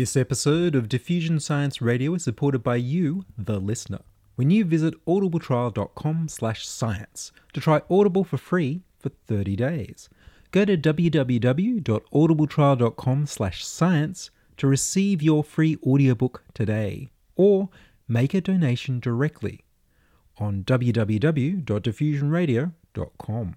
This episode of Diffusion Science Radio is supported by you, the listener. When you visit audibletrial.com slash science to try Audible for free for 30 days, go to www.audibletrial.com slash science to receive your free audiobook today, or make a donation directly on www.diffusionradio.com.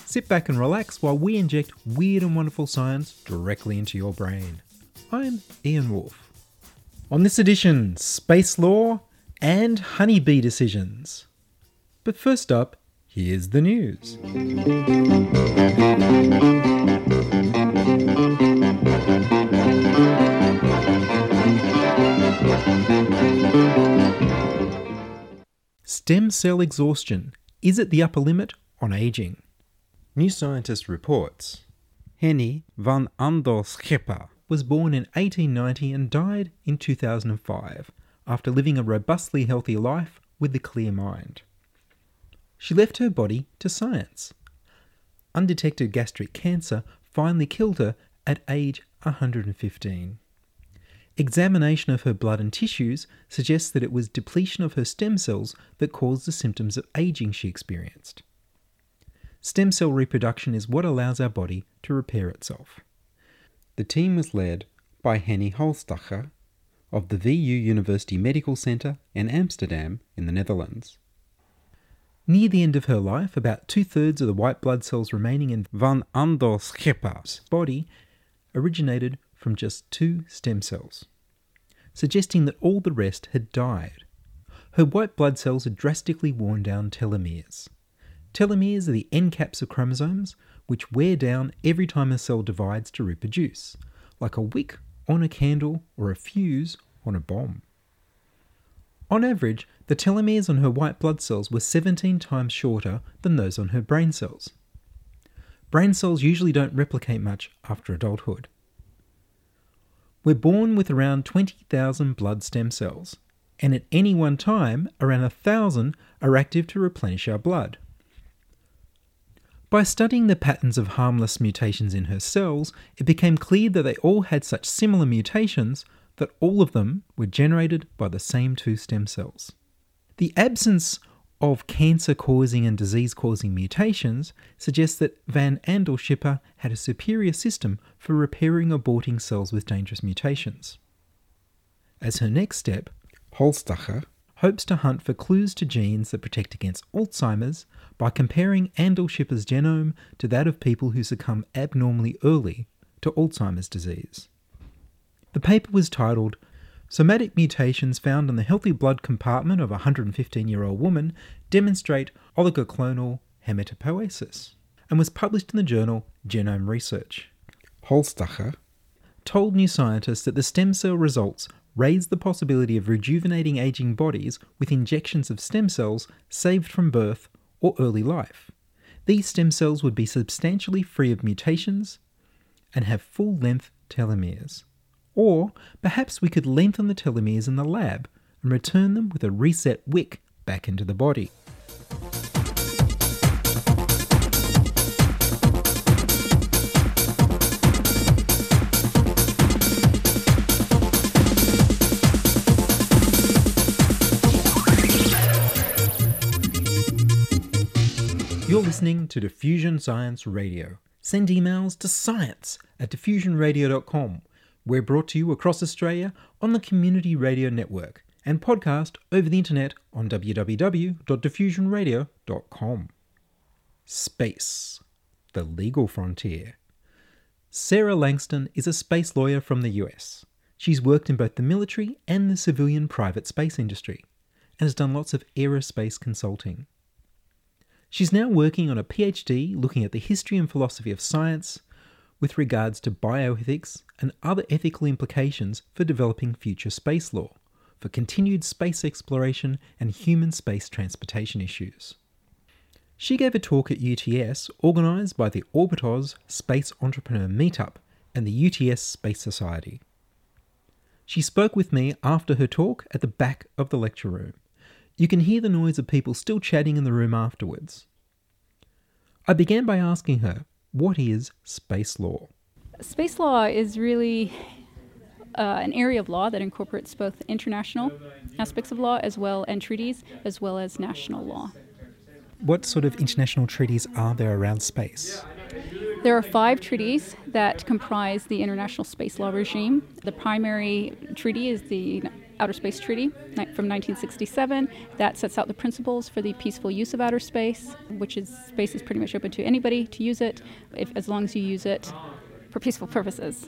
Sit back and relax while we inject weird and wonderful science directly into your brain. I'm Ian Woolf. On this edition, space law and honeybee decisions. But first up, here's the news. Stem cell exhaustion. Is it the upper limit on aging? New Scientist reports Henny van Andel Schipper was born in 1890 and died in 2005 after living a robustly healthy life with a clear mind. She left her body to science. Undetected gastric cancer finally killed her at age 115. Examination of her blood and tissues suggests that it was depletion of her stem cells that caused the symptoms of aging she experienced. Stem cell reproduction is what allows our body to repair itself. The team was led by Henny Holstege of the VU University Medical Center in Amsterdam in the Netherlands. Near the end of her life, about two thirds of the white blood cells remaining in Van Andel Schipper's body originated from just two stem cells, suggesting that all the rest had died. Her white blood cells had drastically worn down telomeres. Telomeres are the end caps of chromosomes, which wear down every time a cell divides to reproduce, like a wick on a candle or a fuse on a bomb. On average, the telomeres on her white blood cells were 17 times shorter than those on her brain cells. Brain cells usually don't replicate much after adulthood. We're born with around 20,000 blood stem cells, and at any one time, around 1,000 are active to replenish our blood. By studying the patterns of harmless mutations in her cells, it became clear that they all had such similar mutations that all of them were generated by the same two stem cells. The absence of cancer causing and disease causing mutations suggests that Van Andel Schipper had a superior system for repairing aborting cells with dangerous mutations. As her next step, Holstege hopes to hunt for clues to genes that protect against Alzheimer's by comparing Andel Schipper's genome to that of people who succumb abnormally early to Alzheimer's disease. The paper was titled Somatic mutations found in the healthy blood compartment of a 115 year old woman demonstrate oligoclonal hematopoiesis and was published in the journal Genome Research. Holstege told New Scientist that the stem cell results raised the possibility of rejuvenating aging bodies with injections of stem cells saved from birth or early life. These stem cells would be substantially free of mutations and have full length telomeres. Or perhaps we could lengthen the telomeres in the lab and return them with a reset wick back into the body. Listening to Diffusion Science Radio. Send emails to science at diffusionradio.com. We're brought to you across Australia on the Community Radio Network and podcast over the internet on www.diffusionradio.com. Space, the legal frontier. Sarah Langston is a space lawyer from the US. She's worked in both the military and the civilian private space industry and has done lots of aerospace consulting. She's now working on a PhD looking at the history and philosophy of science with regards to bioethics and other ethical implications for developing future space law, for continued space exploration and human space transportation issues. She gave a talk at UTS organised by the Orbitos Space Entrepreneur Meetup and the UTS Space Society. She spoke with me after her talk at the back of the lecture room. You can hear the noise of people still chatting in the room afterwards. I began by asking her, what is space law? Space law is really uh, an area of law that incorporates both international aspects of law as well and treaties as well as national law. What sort of international treaties are there around space? There are five treaties that comprise the international space law regime. The primary treaty is the Outer Space Treaty from 1967 that sets out the principles for the peaceful use of outer space, which is space is pretty much open to anybody to use it, if, as long as you use it for peaceful purposes.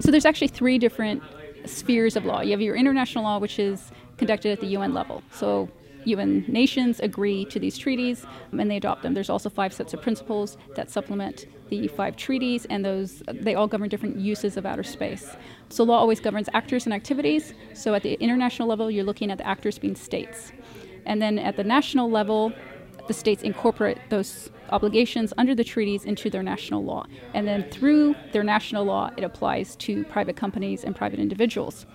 So there's actually three different spheres of law. You have your international law, which is conducted at the UN level. So UN nations agree to these treaties and they adopt them. There's also five sets of principles that supplement the five treaties, and those they all govern different uses of outer space. So law always governs actors and activities. So at the international level, you're looking at the actors being states, and then at the national level, the states incorporate those obligations under the treaties into their national law. And then through their national law, it applies to private companies and private individuals.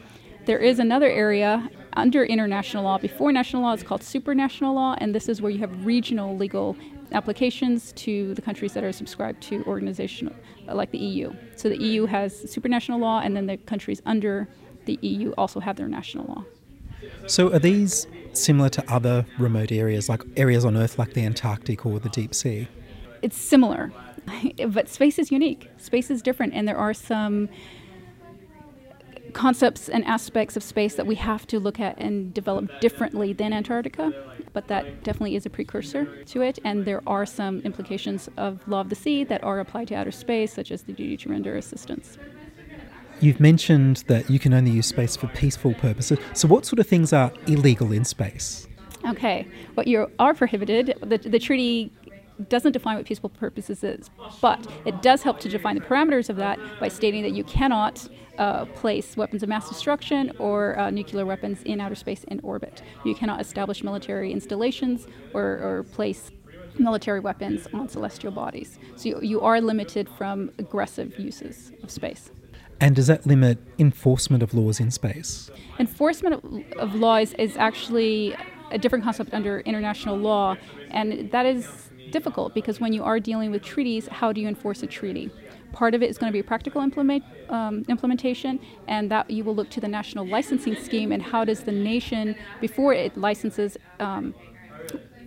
There is another area under international law before national law, it's called supranational law, and this is where you have regional legal applications to the countries that are subscribed to organization uh, like the EU. So the EU has supranational law, and then the countries under the EU also have their national law. So, are these similar to other remote areas, like areas on Earth like the Antarctic or the deep sea? It's similar, but space is unique. Space is different, and there are some concepts and aspects of space that we have to look at and develop differently than Antarctica, but that definitely is a precursor to it. And there are some implications of law of the sea that are applied to outer space, such as the duty to render assistance. You've mentioned that you can only use space for peaceful purposes. So, what sort of things are illegal in space? Okay, what you are prohibited, the, the treaty doesn't define what peaceful purposes is, but it does help to define the parameters of that by stating that you cannot uh, place weapons of mass destruction or uh, nuclear weapons in outer space in orbit. You cannot establish military installations or, or place military weapons on celestial bodies. So you, you are limited from aggressive uses of space. And does that limit enforcement of laws in space? Enforcement of, of laws is actually a different concept under international law, and that is difficult because when you are dealing with treaties, how do you enforce a treaty? Part of it is going to be practical implement, um, implementation, and that you will look to the national licensing scheme and how does the nation, before it licenses um,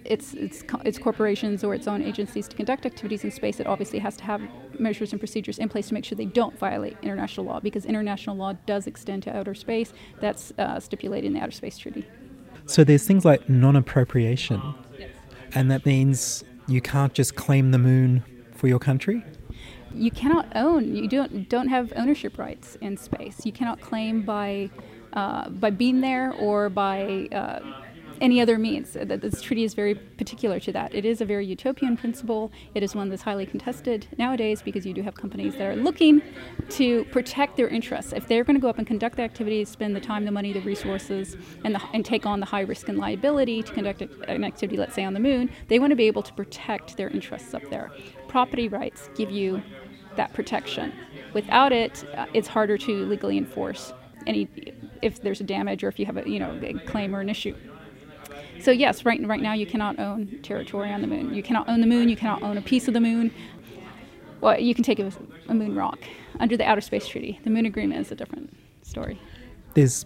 its, its, its corporations or its own agencies to conduct activities in space, it obviously has to have measures and procedures in place to make sure they don't violate international law because international law does extend to outer space. That's uh, stipulated in the Outer Space Treaty. So there's things like non appropriation, yes. and that means you can't just claim the moon for your country? You cannot own. You don't don't have ownership rights in space. You cannot claim by uh, by being there or by uh, any other means. This treaty is very particular to that. It is a very utopian principle. It is one that's highly contested nowadays because you do have companies that are looking to protect their interests. If they're going to go up and conduct the activities, spend the time, the money, the resources, and, the, and take on the high risk and liability to conduct an activity, let's say on the moon, they want to be able to protect their interests up there. Property rights give you that protection. Without it, uh, it's harder to legally enforce any if there's a damage or if you have a you know a claim or an issue. So yes, right right now you cannot own territory on the moon. You cannot own the moon. You cannot own a piece of the moon. Well, you can take a, a moon rock under the Outer Space Treaty. The Moon Agreement is a different story. There's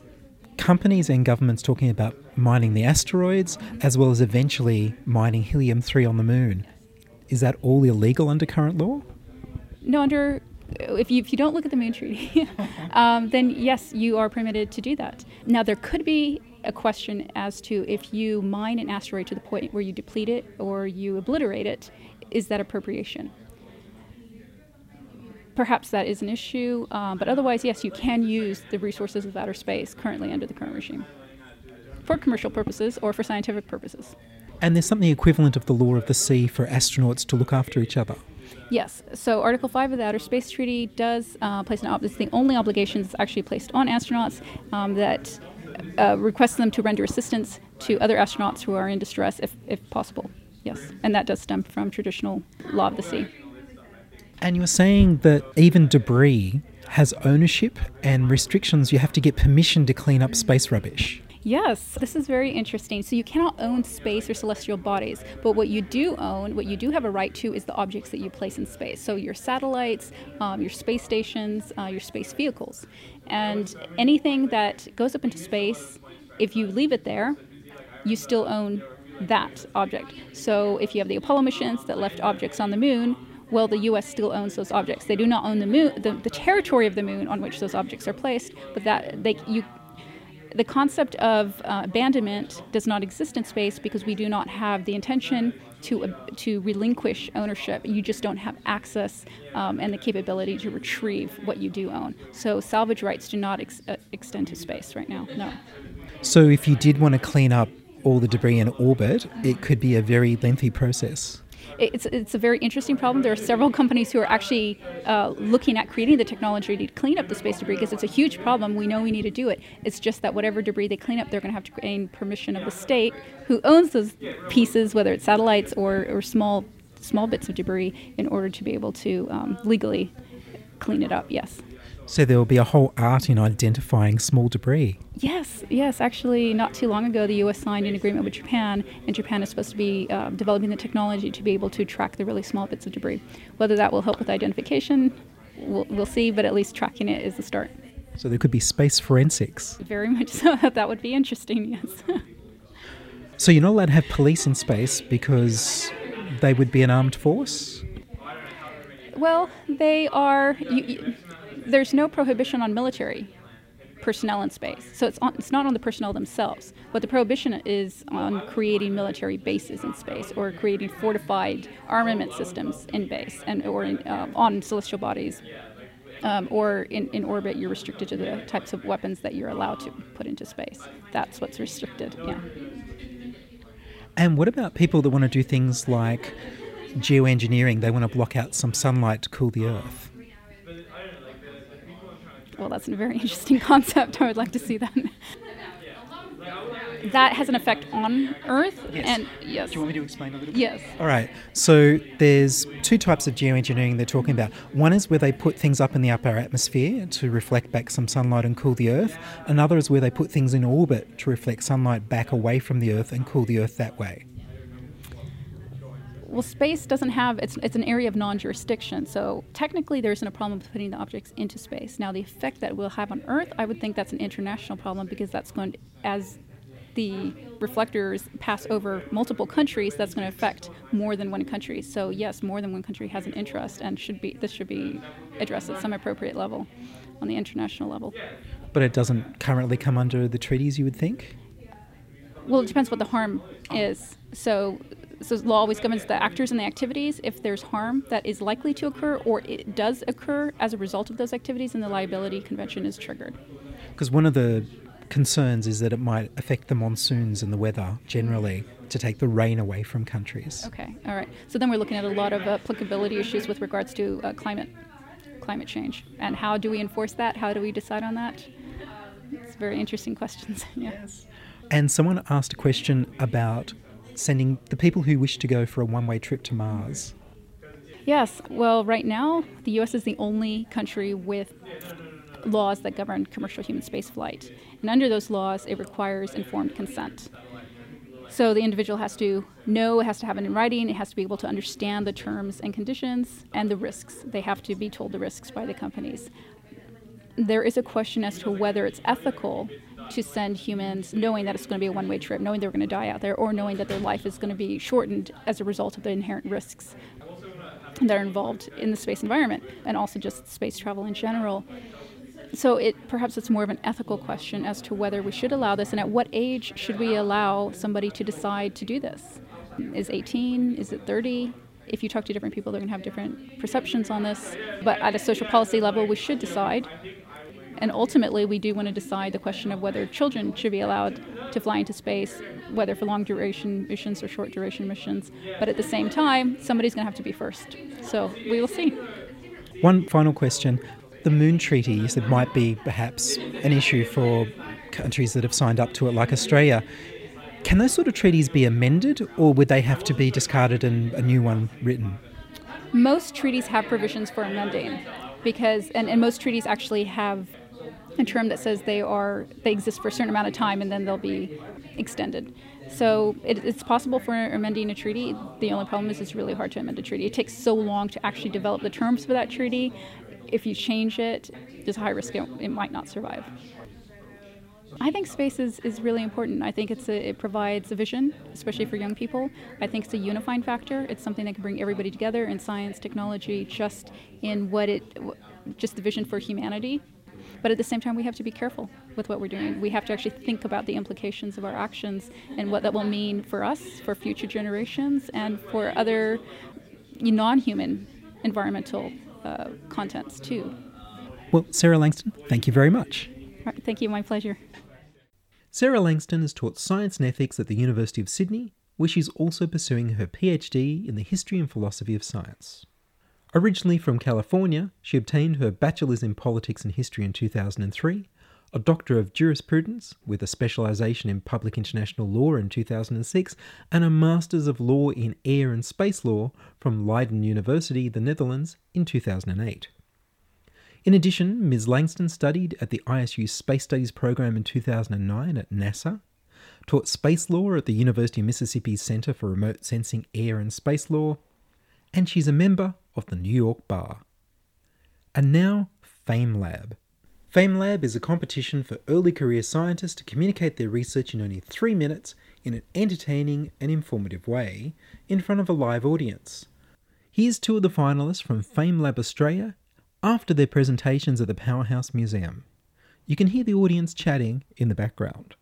companies and governments talking about mining the asteroids as well as eventually mining helium 3 on the moon. Is that all illegal under current law? No, under if you, if you don't look at the moon treaty, um, then yes, you are permitted to do that. Now, there could be a question as to if you mine an asteroid to the point where you deplete it or you obliterate it, is that appropriation? Perhaps that is an issue, um, but otherwise, yes, you can use the resources of outer space currently under the current regime for commercial purposes or for scientific purposes. And there's something equivalent of the law of the sea for astronauts to look after each other. Yes. So Article 5 of the Outer Space Treaty does uh, place an ob- it's the only obligation that's actually placed on astronauts um, that uh, requests them to render assistance to other astronauts who are in distress if, if possible. Yes. And that does stem from traditional law of the sea. And you were saying that even debris has ownership and restrictions. You have to get permission to clean up space rubbish. Yes, this is very interesting. So you cannot own space or celestial bodies, but what you do own, what you do have a right to, is the objects that you place in space. So your satellites, um, your space stations, uh, your space vehicles, and anything that goes up into space, if you leave it there, you still own that object. So if you have the Apollo missions that left objects on the moon, well, the U.S. still owns those objects. They do not own the moon, the, the territory of the moon on which those objects are placed, but that they you the concept of uh, abandonment does not exist in space because we do not have the intention to, uh, to relinquish ownership. You just don't have access um, and the capability to retrieve what you do own. So salvage rights do not ex- uh, extend to space right now. No. So if you did want to clean up all the debris in orbit, it could be a very lengthy process it's, it's a very interesting problem. There are several companies who are actually uh, looking at creating the technology to clean up the space debris because it's a huge problem. We know we need to do it. It's just that whatever debris they clean up, they're going to have to gain permission of the state who owns those pieces, whether it's satellites or, or small small bits of debris, in order to be able to um, legally clean it up. Yes. So there will be a whole art in identifying small debris. Yes, yes. Actually, not too long ago, the U.S. signed an agreement with Japan, and Japan is supposed to be uh, developing the technology to be able to track the really small bits of debris. Whether that will help with identification, we'll, we'll see, but at least tracking it is the start. So there could be space forensics. Very much so. that would be interesting, yes. so you're not allowed to have police in space because they would be an armed force? Well, they are. You, you, there's no prohibition on military personnel in space. So it's, on, it's not on the personnel themselves, but the prohibition is on creating military bases in space or creating fortified armament systems in base and or in, uh, on celestial bodies. Um, or in, in orbit, you're restricted to the types of weapons that you're allowed to put into space. That's what's restricted, yeah. And what about people that want to do things like geoengineering? They want to block out some sunlight to cool the Earth well, that's a very interesting concept. I would like to see that. that has an effect on Earth. Yes. And yes. Do you want me to explain a little bit? Yes. All right. So there's two types of geoengineering they're talking about. One is where they put things up in the upper atmosphere to reflect back some sunlight and cool the Earth. Another is where they put things in orbit to reflect sunlight back away from the Earth and cool the Earth that way well, space doesn't have, it's, it's an area of non jurisdiction. So technically, there isn't a problem with putting the objects into space. Now, the effect that we'll have on Earth, I would think that's an international problem because that's going to, as the reflectors pass over multiple countries, that's going to affect more than one country. So yes, more than one country has an interest, and should be this should be addressed at some appropriate level, on the international level. But it doesn't currently come under the treaties, you would think. Well, it depends what the harm is. So so law always governs the actors and the activities. If there's harm that is likely to occur or it does occur as a result of those activities, then the liability convention is triggered. Because one of the concerns is that it might affect the monsoons and the weather generally to take the rain away from countries. Okay, all right. So then we're looking at a lot of applicability issues with regards to uh, climate climate change and how do we enforce that? How do we decide on that? It's very interesting questions. yes. And someone asked a question about sending the people who wish to go for a one way trip to Mars? Yes. Well, right now, the U.S. is the only country with laws that govern commercial human spaceflight. And under those laws, it requires informed consent. So the individual has to know, it has to have it in writing, it has to be able to understand the terms and conditions and the risks. They have to be told the risks by the companies. There is a question as to whether it's ethical to send humans knowing that it's going to be a one way trip, knowing they're going to die out there, or knowing that their life is going to be shortened as a result of the inherent risks that are involved in the space environment and also just space travel in general. So it perhaps it's more of an ethical question as to whether we should allow this and at what age should we allow somebody to decide to do this? Is 18? Is it 30? If you talk to different people, they're going to have different perceptions on this. But at a social policy level, we should decide And ultimately, we do want to decide the question of whether children should be allowed to fly into space, whether for long duration missions or short duration missions. But at the same time, somebody's going to have to be first. So we will see. One final question. The Moon Treaty, you said, might be perhaps an issue for countries that have signed up to it, like Australia. Can those sort of treaties be amended, or would they have to be discarded and a new one written? Most treaties have provisions for amending, because and, and most treaties actually have a term that says they are they exist for a certain amount of time and then they'll be extended. So it, it's possible for amending a treaty. The only problem is it's really hard to amend a treaty. It takes so long to actually develop the terms for that treaty. If you change it, there's a high risk it, it might not survive. I think space is, is really important. I think it's a, it provides a vision, especially for young people. I think it's a unifying factor. It's something that can bring everybody together in science, technology, just in what it, just the vision for humanity. But at the same time, we have to be careful with what we're doing. We have to actually think about the implications of our actions and what that will mean for us, for future generations, and for other non-human environmental uh, contents too. Well, Sarah Langston, thank you very much. Right, thank you, my pleasure. Sarah Langston has taught science and ethics at the University of Sydney, where she's also pursuing her PhD in the history and philosophy of science. Originally from California, she obtained her bachelor's in politics and history in 2003, a doctor of jurisprudence with a specialization in public international law in 2006, and a master's of law in air and space law from Leiden University, the Netherlands, in 2008. In addition, Ms. Langston studied at the ISU Space Studies program in 2009 at NASA, taught space law at the University of Mississippi's Center for Remote Sensing Air and Space Law, and she's a member of the New York Bar. And now, FameLab. FameLab is a competition for early career scientists to communicate their research in only three minutes in an entertaining and informative way in front of a live audience. Here's two of the finalists from FameLab Australia after their presentations at the Powerhouse Museum. You can hear the audience chatting in the background.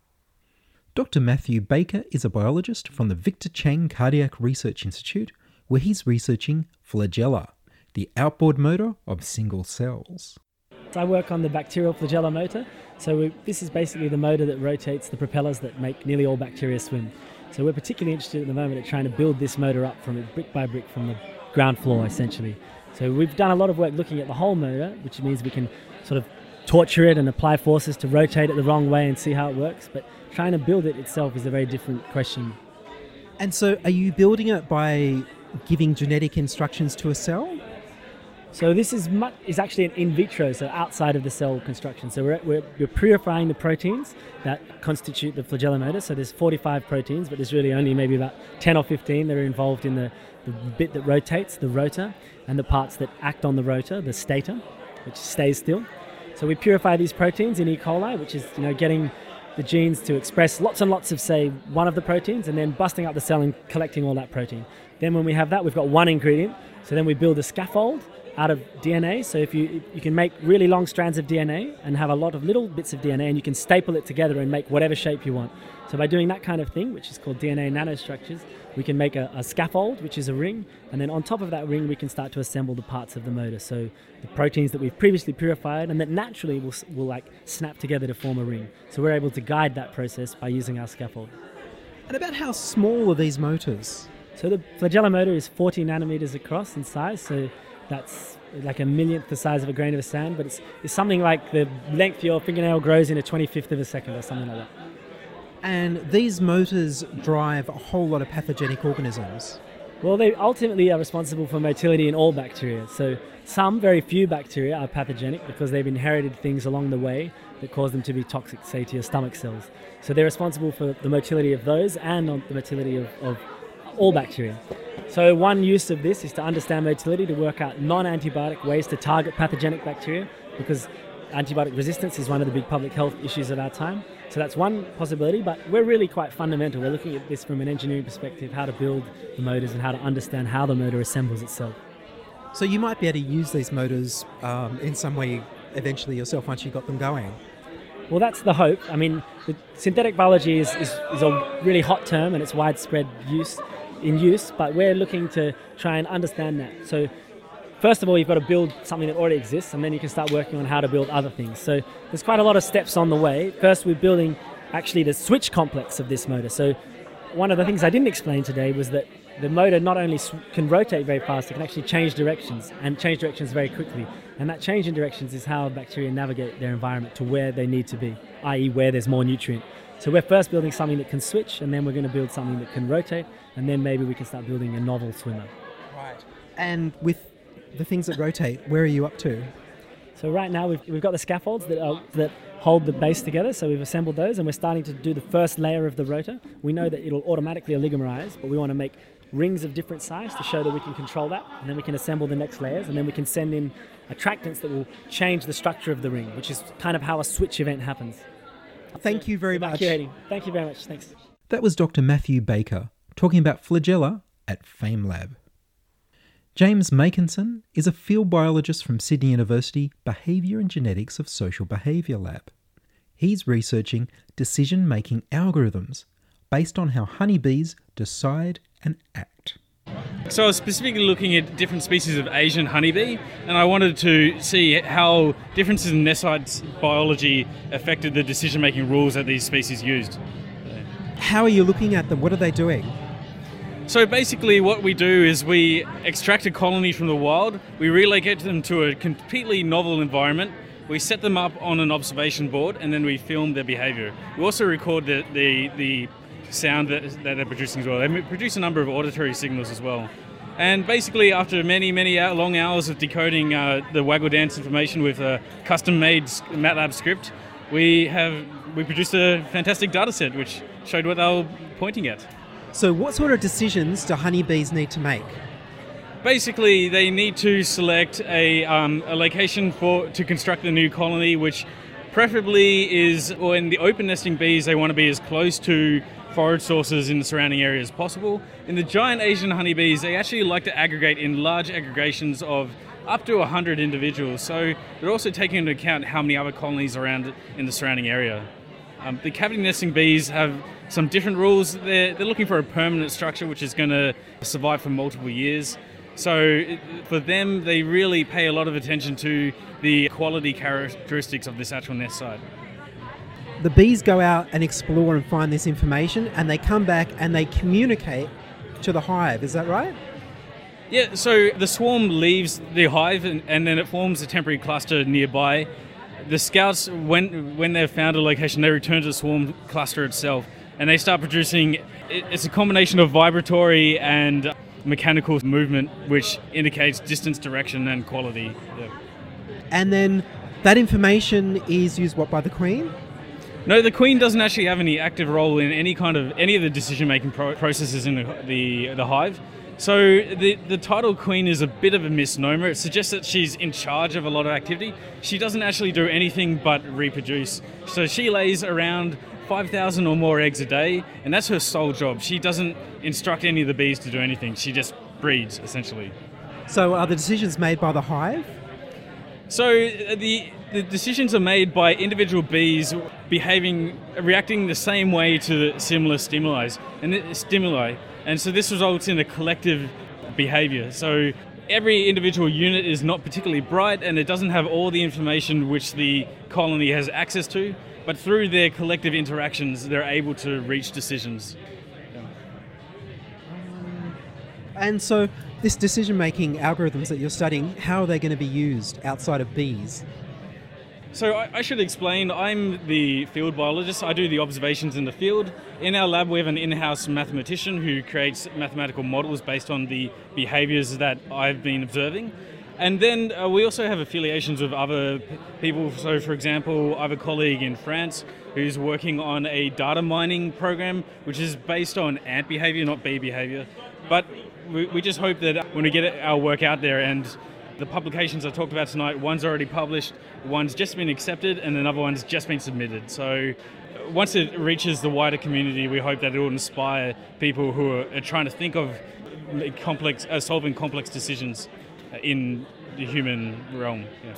Dr. Matthew Baker is a biologist from the Victor Chang Cardiac Research Institute, where he's researching flagella, the outboard motor of single cells. I work on the bacterial flagella motor. So we, this is basically the motor that rotates the propellers that make nearly all bacteria swim. So we're particularly interested at the moment at trying to build this motor up from it brick by brick from the ground floor essentially. So we've done a lot of work looking at the whole motor, which means we can sort of torture it and apply forces to rotate it the wrong way and see how it works. But trying to build it itself is a very different question. And so, are you building it by giving genetic instructions to a cell? So this is mu- is actually an in vitro, so outside of the cell construction. So we're, we're, we're purifying the proteins that constitute the flagella motor. So there's 45 proteins, but there's really only maybe about 10 or 15 that are involved in the, the bit that rotates, the rotor, and the parts that act on the rotor, the stator, which stays still. So we purify these proteins in E. coli, which is you know getting the genes to express lots and lots of say one of the proteins, and then busting up the cell and collecting all that protein. Then when we have that, we've got one ingredient. So then we build a scaffold out of DNA. So if you you can make really long strands of DNA and have a lot of little bits of DNA, and you can staple it together and make whatever shape you want. So by doing that kind of thing, which is called DNA nanostructures, we can make a, a scaffold, which is a ring, and then on top of that ring, we can start to assemble the parts of the motor. So the proteins that we've previously purified and that naturally will, will like snap together to form a ring. So we're able to guide that process by using our scaffold. And about how small are these motors? So the flagella motor is 40 nanometers across in size. So that's like a millionth the size of a grain of sand, but it's, it's something like the length your fingernail grows in a 25th of a second or something like that. And these motors drive a whole lot of pathogenic organisms. Well, they ultimately are responsible for motility in all bacteria. So some, very few bacteria are pathogenic because they've inherited things along the way that cause them to be toxic, say, to your stomach cells. So they're responsible for the motility of those and the motility of, of all bacteria. So one use of this is to understand motility to work out non-antibiotic ways to target pathogenic bacteria because antibiotic resistance is one of the big public health issues of our time. So that's one possibility, but we're really quite fundamental. We're looking at this from an engineering perspective, how to build the motors and how to understand how the motor assembles itself. So you might be able to use these motors um, in some way eventually yourself once you've got them going. Well, that's the hope. I mean, synthetic biology is, is, is a really hot term and it's widespread use in use, but we're looking to try and understand that. So first of all, you've got to build something that already exists, and then you can start working on how to build other things. So there's quite a lot of steps on the way. First, we're building actually the switch complex of this motor. So one of the things I didn't explain today was that the motor not only can rotate very fast, it can actually change directions and change directions very quickly. And that change in directions is how bacteria navigate their environment to where they need to be, i.e., where there's more nutrient. So we're first building something that can switch, and then we're going to build something that can rotate, and then maybe we can start building a novel swimmer. Right. And with the things that rotate, where are you up to? So right now we've, we've got the scaffolds that are, that hold the base together. So we've assembled those, and we're starting to do the first layer of the rotor. We know that it'll automatically oligomerize, but we want to make rings of different size to show that we can control that, and then we can assemble the next layers, and then we can send in attractants that will change the structure of the ring, which is kind of how a switch event happens. Thank you very much. Thank you very much. Thanks. That was Dr. Matthew Baker talking about flagella at FameLab. James Makinson is a field biologist from Sydney University Behaviour and Genetics of Social Behaviour Lab. He's researching decision making algorithms based on how honeybees decide and act. So I was specifically looking at different species of Asian honeybee, and I wanted to see how differences in site biology affected the decision-making rules that these species used. How are you looking at them? What are they doing? So basically, what we do is we extract a colony from the wild, we relocate them to a completely novel environment, we set them up on an observation board, and then we film their behavior. We also record the, the, the sound that, that they're producing as well. They produce a number of auditory signals as well. And basically, after many, many long hours of decoding uh, the waggle dance information with a custom-made MATLAB script, we have we produced a fantastic data set which showed what they were pointing at. So, what sort of decisions do honeybees need to make? Basically, they need to select a, um, a location for to construct the new colony, which preferably is, or in the open nesting bees, they want to be as close to forage sources in the surrounding area as possible. In the giant Asian honeybees, they actually like to aggregate in large aggregations of up to 100 individuals. So they're also taking into account how many other colonies around in the surrounding area. Um, the cavity nesting bees have some different rules. They're, they're looking for a permanent structure which is going to survive for multiple years. So for them, they really pay a lot of attention to the quality characteristics of this actual nest site. The bees go out and explore and find this information, and they come back and they communicate to the hive. Is that right? Yeah, so the swarm leaves the hive and, and then it forms a temporary cluster nearby. The scouts, when when they've found a location, they return to the swarm cluster itself and they start producing. It's a combination of vibratory and mechanical movement, which indicates distance, direction, and quality. Yeah. And then that information is used what by the queen? No, the queen doesn't actually have any active role in any kind of any of the decision-making pro- processes in the, the the hive. So the the title queen is a bit of a misnomer. It suggests that she's in charge of a lot of activity. She doesn't actually do anything but reproduce. So she lays around 5,000 or more eggs a day, and that's her sole job. She doesn't instruct any of the bees to do anything. She just breeds essentially. So are the decisions made by the hive? So uh, the the decisions are made by individual bees behaving, reacting the same way to similar stimuli, and stimuli, and so this results in a collective behavior. So every individual unit is not particularly bright, and it doesn't have all the information which the colony has access to. But through their collective interactions, they're able to reach decisions. Um, and so this decision making algorithms that you're studying, how are they going to be used outside of bees? So I, I should explain. I'm the field biologist. I do the observations in the field. In our lab, we have an in-house mathematician who creates mathematical models based on the behaviours that I've been observing. And then uh, we also have affiliations with other people. So, for example, I have a colleague in France who's working on a data mining program, which is based on ant behaviour, not bee behaviour. But we, we just hope that when we get our work out there and the publications I talked about tonight, one's already published, one's just been accepted, and another one's just been submitted. So uh, once it reaches the wider community, we hope that it will inspire people who are, trying to think of complex, uh, solving complex decisions in the human realm. Yeah.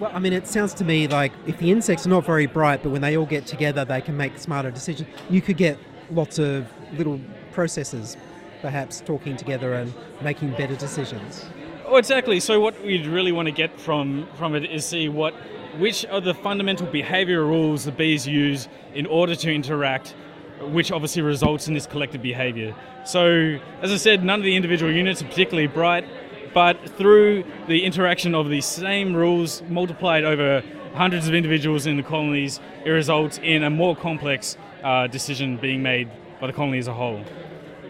Well, I mean, it sounds to me like if the insects are not very bright, but when they all get together, they can make smarter decisions. You could get lots of little processes, perhaps talking together and making better decisions. Well, exactly. So what we'd really want to get from from it is see what which are the fundamental behavioural rules the bees use in order to interact, which obviously results in this collective behaviour. So, as I said, none of the individual units are particularly bright, but through the interaction of these same rules multiplied over hundreds of individuals in the colonies, it results in a more complex uh, decision being made by the colony as a whole.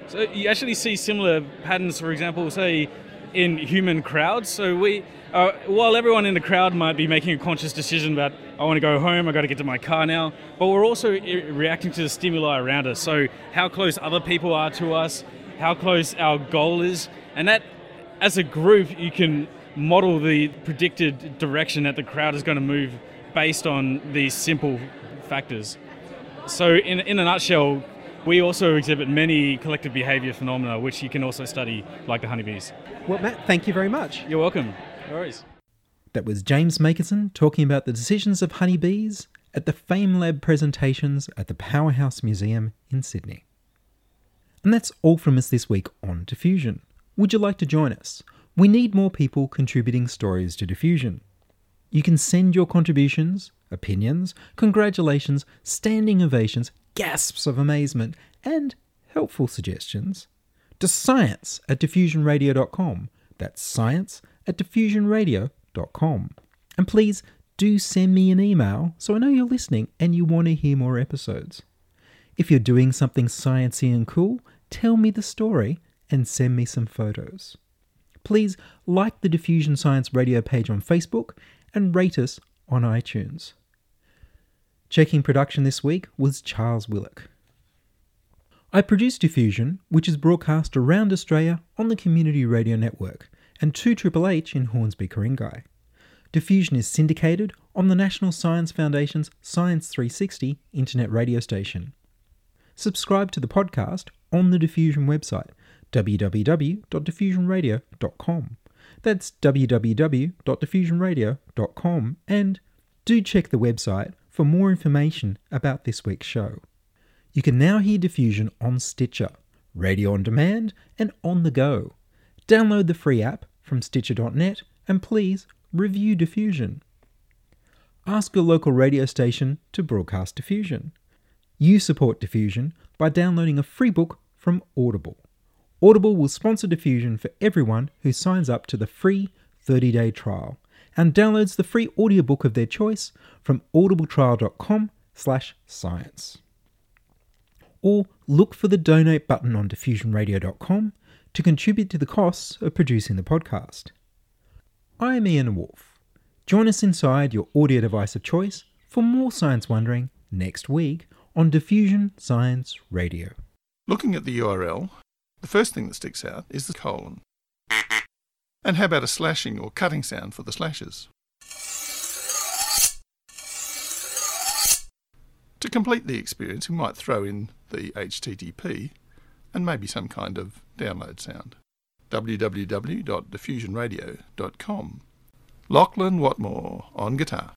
So you actually see similar patterns, for example, say in human crowds. So we, uh, while everyone in the crowd might be making a conscious decision about I want to go home, I got to get to my car now, but we're also reacting to the stimuli around us. So how close other people are to us, how close our goal is, and that, as a group, you can model the predicted direction that the crowd is going to move based on these simple factors. So, in, in a nutshell, we also exhibit many collective behavior phenomena, which you can also study, like the honeybees. Well, Matt, thank you very much. You're welcome. No worries. That was James Makinson talking about the decisions of honeybees at the Fame Lab presentations at the Powerhouse Museum in Sydney. And that's all from us this week on Diffusion. Would you like to join us? We need more people contributing stories to Diffusion. You can send your contributions, opinions, congratulations, standing ovations, gasps of amazement, and helpful suggestions to science at diffusionradio.com. That's science at diffusionradio.com. And please do send me an email so I know you're listening and you want to hear more episodes. If you're doing something sciencey and cool, tell me the story and send me some photos. Please like the Diffusion Science Radio page on Facebook and rate us on iTunes. Checking production this week was Charles Willock. I produce Diffusion, which is broadcast around Australia on the Community Radio Network and 2HHH in Hornsby, Ku-ring-gai. Diffusion is syndicated on the National Science Foundation's Science 360 internet radio station. Subscribe to the podcast on the Diffusion website, www.diffusionradio.com. That's www.diffusionradio.com, and do check the website for more information about this week's show. You can now hear Diffusion on Stitcher, radio on demand, and on the go. Download the free app from Stitcher.net and please review Diffusion. Ask your local radio station to broadcast Diffusion. You support Diffusion by downloading a free book from Audible. Audible will sponsor Diffusion for everyone who signs up to the free 30-day trial and downloads the free audiobook of their choice from audibletrial.com/science. Or look for the donate button on diffusionradio.com to contribute to the costs of producing the podcast. I am Ian Woolf. Join us inside your audio device of choice for more science wondering next week on Diffusion Science Radio. Looking at the URL, the first thing that sticks out is the colon. And how about a slashing or cutting sound for the slashes? To complete the experience, we might throw in the HTTP and maybe some kind of download sound. www.diffusionradio.com. Lachlan Watmore on guitar.